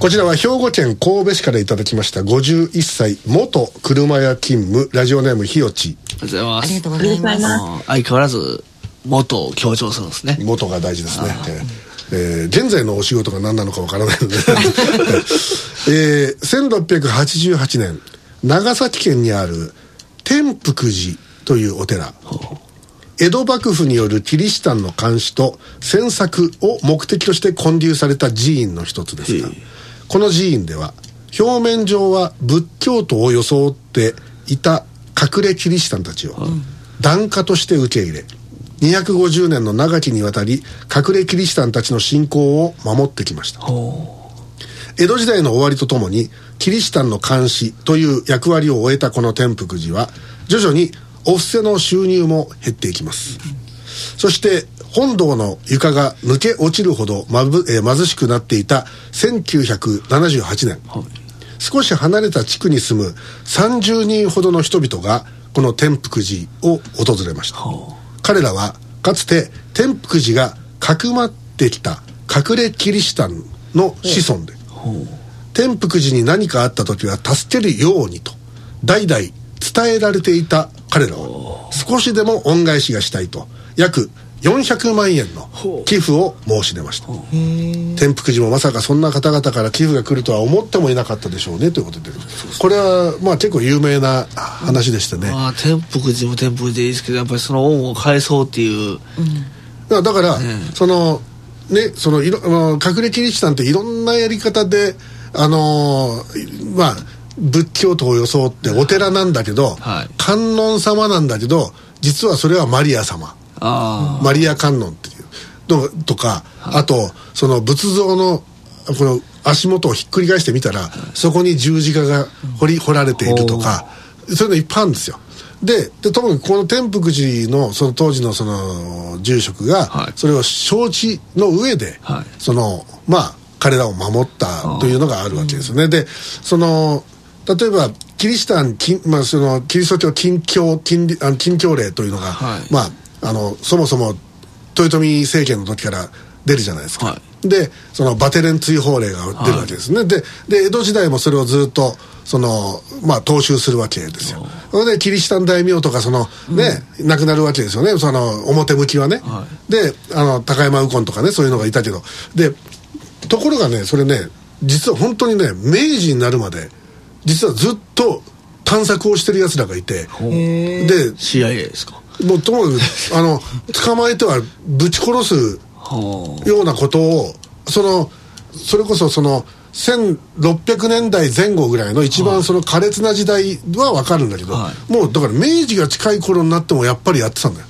こちらは兵庫県神戸市からいただきました51歳元車屋勤務ラジオネームひよちありがとうございます。ありがとうございます。相変わらず元を強調するんですね。元が大事ですね、えーえー現在のお仕事が何なのかわからないので、えー1688年長崎県にある天福寺というお寺江戸幕府によるキリシタンの監視と詮索を目的として建立された寺院の一つですがこの寺院では表面上は仏教徒を装っていた隠れキリシタンたちを檀家として受け入れ250年の長きにわたり隠れキリシタンたちの信仰を守ってきました。江戸時代の終わりとともにキリシタンの監視という役割を終えたこの天福寺は徐々にお布施の収入も減っていきます、そして本堂の床が抜け落ちるほどまぶ、えー貧しくなっていた1978年、少し離れた地区に住む30人ほどの人々がこの天福寺を訪れました、彼らはかつて天福寺がかくまってきた隠れキリシタンの子孫で、天福寺に何かあった時は助けるようにと代々伝えられていた彼らは少しでも恩返しがしたいと約400万円の寄付を申し出ました。天福寺もまさかそんな方々から寄付が来るとは思ってもいなかったでしょうねということで。これはまあ結構有名な話でしてね。まあ天福寺も天福寺でいいですけどやっぱりその恩を返そうっていう、だからだから、そのねそのいろ隠れキリシタンっていろんなやり方であのーまあ仏教徒を装ってお寺なんだけど、はい。観音様なんだけど実はそれはマリア様。あマリア観音っていう。のとか、あとその仏像のこの足元をひっくり返してみたら、そこに十字架が彫り彫られているとかそういうのいっぱいあるんですよ。でで特にこの天福寺のその当時のその住職が、はい。それを承知の上で、はい。そのまあ彼らを守ったというのがあるわけですよね、でその例えばキリシタン、キ,、まあ、そのキリスト教禁教禁あの禁教令というのが、はい。まああのそもそも豊臣政権の時から出るじゃないですか、はでそのバテレン追放令が出るわけですね、でで江戸時代もそれをずっとそのまあ踏襲するわけですよ。それでキリシタン大名とかそのね、亡くなるわけですよね。その表向きはね、はであの高山右近とかねそういうのがいたけど。でところがねそれね実は本当にね明治になるまで実はずっと探索をしてるやつらがいてで CIA ですか？もうともかくあの 捕まえてはぶち殺すはようなことをそのそれこそその1600年代前後ぐらいの一番その苛烈な時代は分かるんだけど、はもうだから明治が近い頃になってもやっぱりやってたんだよ。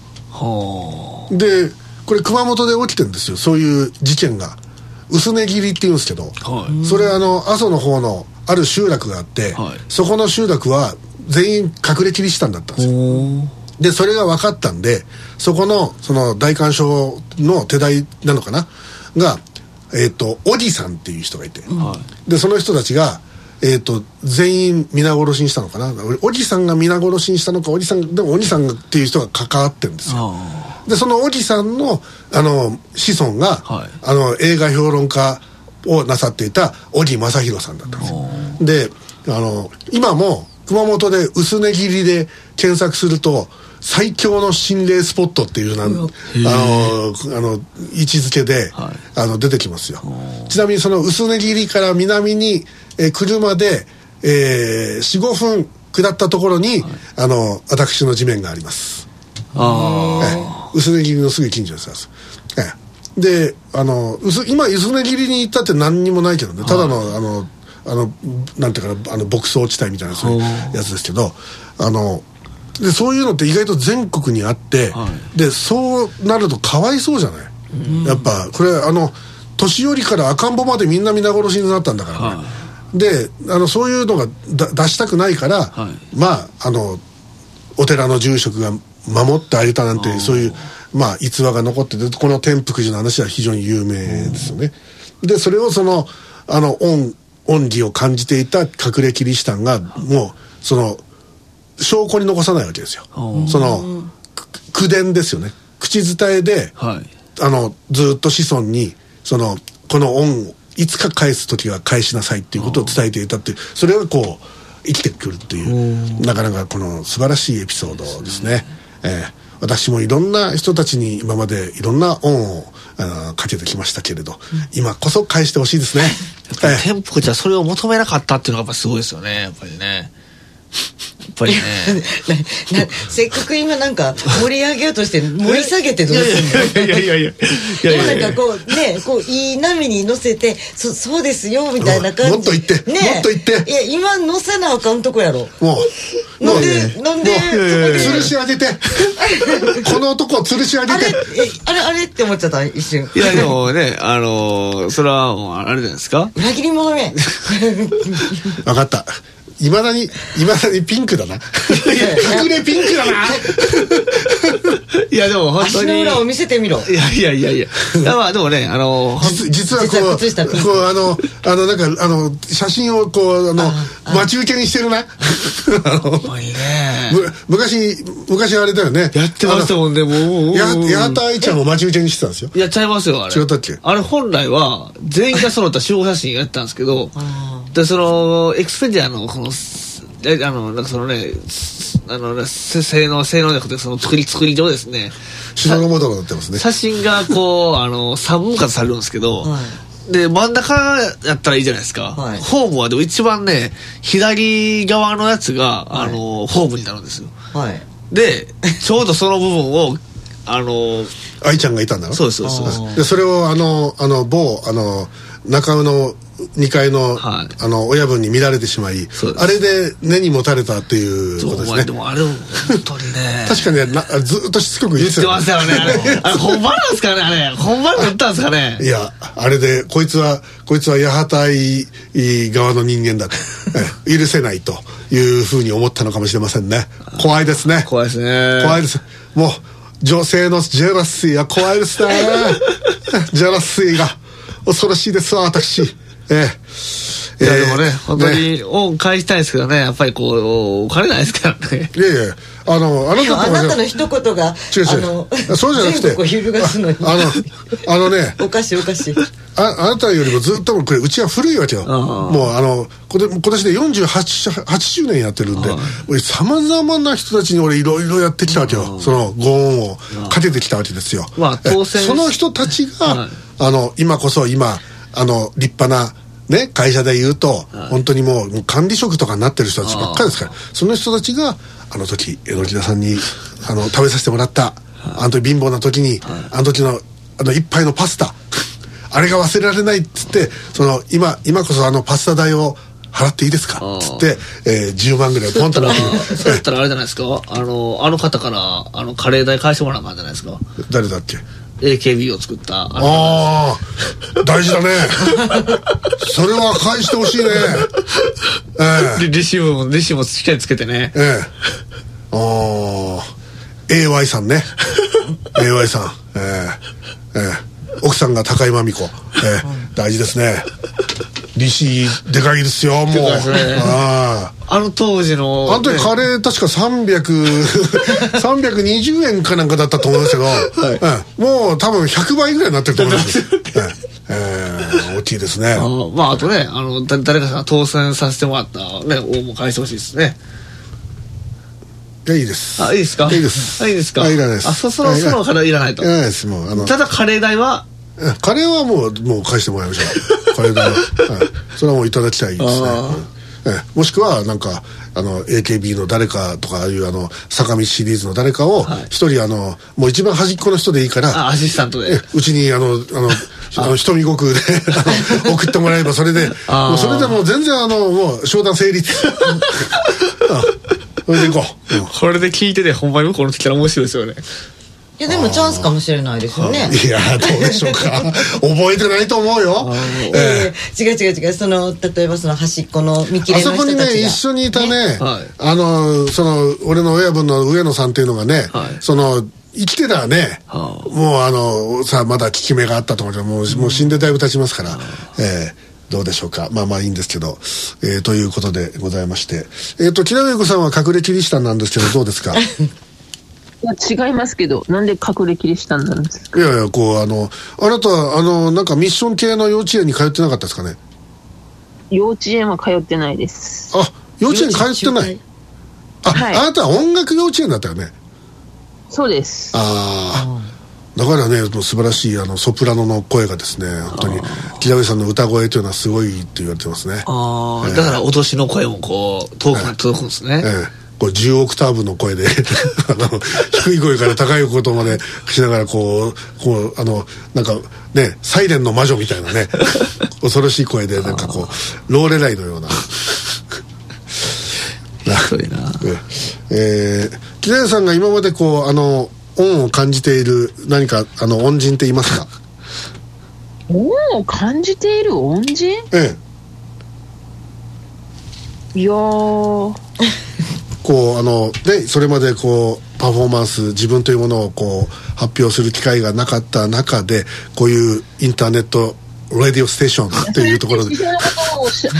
でこれ熊本で起きてるんですよそういう事件が。薄根切りっていうんですけど、はい。それあの阿蘇の方のある集落があって、はい。そこの集落は全員隠れキリシタンだったんですよ。おでそれが分かったんでそこのその大観賞の手代なのかな？がえっ、とおじさんっていう人がいて、はでその人たちがえー、と全員皆殺しにしたのかな？おじさんが皆殺しにしたのかおじさんでもおじさんっていう人が関わってるんですよ。あでそのおじさんのあの子孫が、はい。あの映画評論家をなさっていた小木正弘さんだったんですよであの今も熊本で薄根切りで検索すると最強の心霊スポットっていうなあのあの位置づけで、はい。あの出てきますよ。ちなみにその薄根切りから南に、えー車で、えー、45分下ったところに、あの私の地面があります。あええ。薄根切りのすぐ近所です、ええ。であの薄今薄根切りに行ったって何にもないけどね。ただの、あのあのなんていうかなあの牧草地帯みたいなそういうやつですけどあのでそういうのって意外と全国にあって、はでそうなるとかわいそうじゃない、やっぱこれあの年寄りから赤ん坊までみんな皆殺しになったんだから、はであのそういうのがだ出したくないから、はい。まああのお寺の住職が守ってあげたなんてそういうまあ逸話が残っててこの天福寺の話は非常に有名ですよね。でそれをそのあの恩恩義を感じていた隠れキリシタンがもうその証拠に残さないわけですよ。そのく口伝ですよね口伝えではいあのずっと子孫にそのこの恩をいつか返す時は返しなさいっていうことを伝えていたっていうそれがこう生きてくるっていうなかなかこの素晴らしいエピソードですね。えー私もいろんな人たちに今までいろんな恩をかけてきましたけれど、今こそ返してほしいですね。えー天福じゃそれを求めなかったっていうのがやっぱすごいですよねやっぱりね。やっぱりね せっかく今なんか盛り上げようとして盛り下げてどうするの？いやいやいやいやいやいや今なんかこうねこういい波に乗せてそそうですよみたいな感じもっと言ってねもっと言っていや今乗せなあかんとこやろもう、なんでなんでもうそこで吊るし上げて。この男を吊るし上げあれて。えあれあれって思っちゃった一瞬いやでもねあのそれはあれじゃないですか裏切り者め分かった。いまだに、いまだにピンクだな。隠れピンクだな。いやでも本当に足の裏を見せてみろいやいやいやいやいやまあでもねあの実実はこう、こう、あの、あの、なんか、あの、写真をこう、あの、待ち受けにしてるな。昔、昔あれだよね。やってましたもんねもう八幡愛ちゃんを待ち受けにしてたんですよ。やっちゃいますよあれ違ったっけあれ本来は全員が揃った集合写真やったんですけどでそのエクスペディアのこのえあのなんかそのねあの性能性能じゃなくてその作り作り上ですね。しのろもどろになってますね。写真がこう あの3分割されるんですけど、はで真ん中やったらいいじゃないですか、はい。ホームはでも一番ね左側のやつが、あのホームになるんですよ。はい。でちょうどその部分をあの愛ちゃんがいたんだろ？そうですそうですそれをあのあの某あの中尾の2階の,、はい。あの親分に見られてしまいあれで根に持たれたっていうそうことですね。でもあれ本当にね。確かにねなずっとしつこく言言ってましたよねあれ。あれ本番なんですかねあれ。本番で言ったんですかね。いやあれでこいつはこいつは八幡愛側の人間だ。と え許せないというふうに思ったのかもしれませんね。怖いですね。怖いですね。怖いです。もう女性のジェラシーは怖いですね。ジェラシーが恐ろしいですわ私ええ。いやでもね、えー本当に恩返したいですけどねやっぱりこうお金ないですからね。いやいやあのあなたあなたの一言が違う違う。あのそうじゃなくて。全国を揺るがすのに。ああのあのね。おかしいおかしいああなたよりもずっとこれうちは古いわけよ。もうあのこれ今年で48 80年やってるんでさまざまな人たちに俺いろいろやってきたわけよ。そのご恩をかけてきたわけですよ、まあ当選え。その人たちが、はい。あの今こそ今あの立派なね、会社で言うと、本当にもう管理職とかになってる人たちばっかりですから。その人たちがあの時榎田さんにあの食べさせてもらったあの時貧乏な時に、あの時のあの一杯のパスタ。あれが忘れられないっつってその今今こそあのパスタ代を払っていいですか？っつって、えー、10万ぐらいポンとなってそうやったらあれじゃないですか？あのあの方からあのカレー代返してもらう感じじゃないですか？誰だっけ？AKB を作った。あのああ大事だね。それは返してほしいね。ええ。リリシーブもリシーブもしっかりつけてね。ええ。ああ AY さんね。AY さん。ええ。ええ。奥さんが高井真美子。ええ。大事ですね利子でかいですよもう。ね。あの当時のあの時ね。カレー確か300 320 円かなんかだったと思いますけど、うんもう多分100倍ぐらいになってると思います、ええ。ええ大きいですね。あのまああとねあのだ誰かさんが当選させてもらったね大も返してほしいですね。いやいいです。あいいですか？いいです。あいいですか？あいらないです。あそそのあいらそのからいらないと。いらないですもうあの。ただカレー代は？えカレーはもうもう返してもらいましょうカレー代は、はい、それはもういただきたいですね。ええ。もしくはなんかあの AKB の誰かとかああいうあの坂道シリーズの誰かをはい。一人あのもう一番端っこの人でいいからあアシスタントで。えうちにあのあの あ。の瞳悟空で 送ってもらえばそれでもうそれでもう全然あのもう商談成立。あ それでいこう、うん。これで聞いててほんまに向こうの来たら面白いですよねいやでもチャンスかもしれないですよねいやどうでしょうか。覚えてないと思うよ。ええ。ええ。違う違う違う。その例えばその端っこの見切れあそこにの人たちが。ね一緒にいたね、はい。あのその俺の親分の上野さんっていうのがね、はい。その生きてたらね、はあ。もうあのさまだ効き目があったと思うけどもう,、もう死んでだいぶ経ちますから、えーどうでしょうか。まあまあいいんですけど、えーということでございまして。えっ、と木田上子さんは隠れキリシタンなんですけどどうですか？違いますけど、なんで隠れキリシタンなんですかいやいや、こう、あの、あなたは、あの、なんかミッション系の幼稚園に通ってなかったですかね？幼稚園は通ってないです。あ、幼稚園通ってない？あ、はいあなたは音楽幼稚園だったよね？そうです。ああ。だからね、もう素晴らしいあのソプラノの声がですね、本当に、木上さんの歌声というのはすごいって言われてますね。ああ、だから脅しの声もこう、遠くまで届くんですね。ええ、こう10オクターブの声で あの低い声から高いことまでしながらこうこうあのなんかねサイレンの魔女みたいなね 恐ろしい声でなんかこうローレライのような。ひどいな。えー、木田さんが今までこうあの恩を感じている何かあの恩人っていますか？恩を感じている恩人？ええいやー、こうあのねそれまでこうパフォーマンス自分というものをこう発表する機会がなかった中でこういうインターネットラディオステーションっていうところで。師匠のことをおっしゃ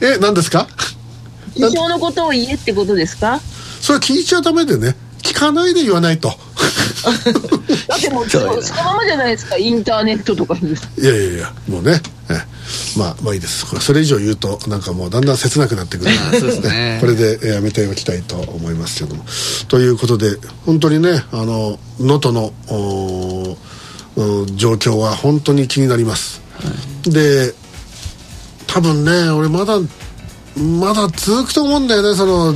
え何ですか？師匠のことを言えってことですか？それは聞いちゃダメでね。聞かないで言わないと だってもう、そのままじゃないですか、インターネットとか。いやいやいやもうね。えまあまあいいです。これそれ以上言うとなんかもうだんだん切なくなってくる。あそうですね。これでえやめておきたいと思いますけども。ということで本当にねあの能登の状況は本当に気になります、で多分ね俺まだまだ続くと思うんだよねその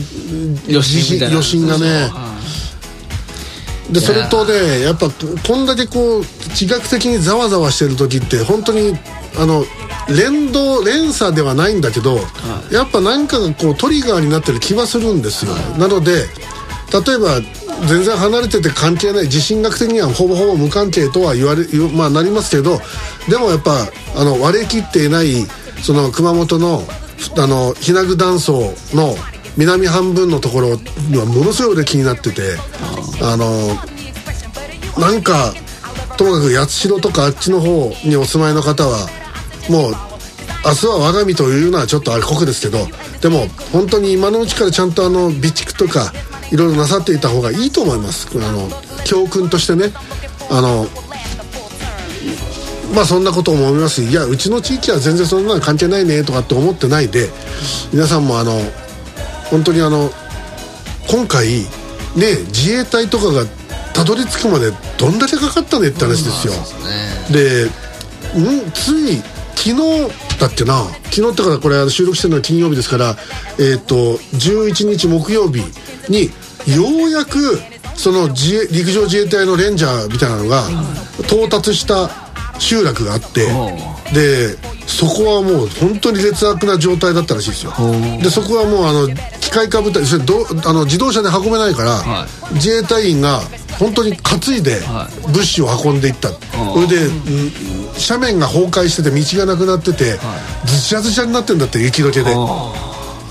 余震がね。そうそうでそれとねやっぱこんだけこう自覚的にざわざわしてる時って本当にあの連動連鎖ではないんだけど、やっぱ何かがこうトリガーになってる気はするんですよ、なので例えば全然離れてて関係ない地震学的にはほぼほぼ無関係とは言われまあなりますけどでもやっぱあの割れ切っていないその熊本のあの日名具断層の南半分のところはものすごい俺気になっててあのなんかともかく八代とかあっちの方にお住まいの方はもう明日は我が身というのはちょっとあれ酷ですけどでも本当に今のうちからちゃんとあの備蓄とかいろいろなさっていた方がいいと思います。あの教訓としてね。あのまあそんなこと思います。いやうちの地域は全然そんなの関係ないねとかって思ってないで皆さんもあの本当にあの今回ね自衛隊とかがたどり着くまでどんだけかかったねって話ですよ、でんつい昨日だっけな。昨日ってからこれ収録してるのは金曜日ですからえっ、と11日木曜日にようやくその自衛陸上自衛隊のレンジャーみたいなのが到達した集落があってでそこはもう本当に劣悪な状態だったらしいですよ。でそこはもうあの機械化部隊それどあの自動車で運べないから、は自衛隊員が本当に担いでは物資を運んでいった、それで、うん斜面が崩壊してて道がなくなってて、ずちゃずちゃになってんだって雪解けで、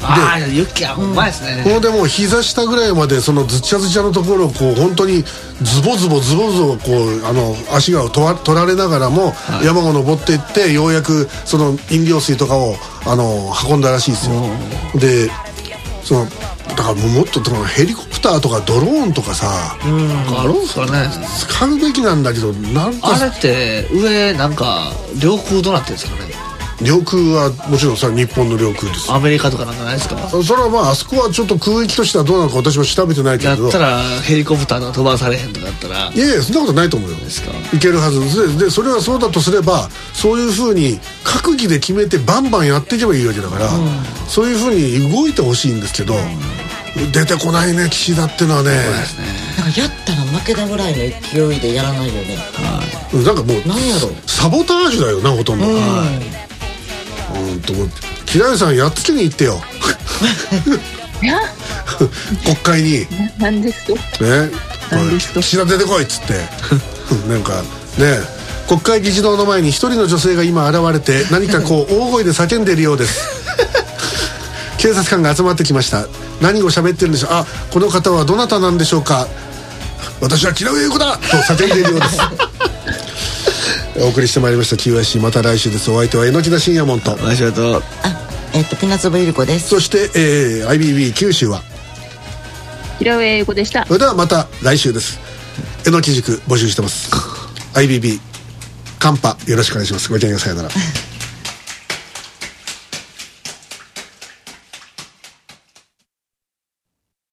ああ、雪はうまいですね。このでもう膝下ぐらいまでそのずちゃずちゃのところをこう本当にズボズボズボズボこうあの足が取ら取られながらも山を登っていってようやくその飲料水とかをあの運んだらしいですよでそのだからもっとヘリコプターとかドローンとかさあるんですかね。使うべきなんだけどなんかあれって上なんか領空どうなってるんですかね。領空はもちろんさ日本の領空ですアメリカとかなんかないですか？それはまああそこはちょっと空域としてはどうなのか私も調べてないけれど。やったらヘリコプターが飛ばされへんとかだったら。いやいやそんなことないと思うよ。ですか？いけるはずででそれはそうだとすればそういうふうに閣議で決めてバンバンやっていけばいいわけだから、そういうふうに動いてほしいんですけど、出てこないね岸田ってのはね。なんかやったら負けだぐらいの勢いでやらないよね。なんかもうなんやろサボタージュだよなほとんど、うんともう平井さんやっつけに行ってよ。国会に。なんですと。ね？岸田出てこいっつって。なんかね。国会議事堂の前に一人の女性が今現れて何かこう大声で叫んでいるようです。警察官が集まってきました。何を喋ってるんでしょう？あこの方はどなたなんでしょうか？私は木上優子だと叫んでいるようですお送りしてまいりました。QIC また来週です。お相手は榎木田信也門とマシュと。あえっとピナツオブゆり子です。そして、えー IBB 九州は。平上英語でした。それではまた来週です。えのき塾募集してます。IBB カンパよろしくお願いします。ごきげんようさよなら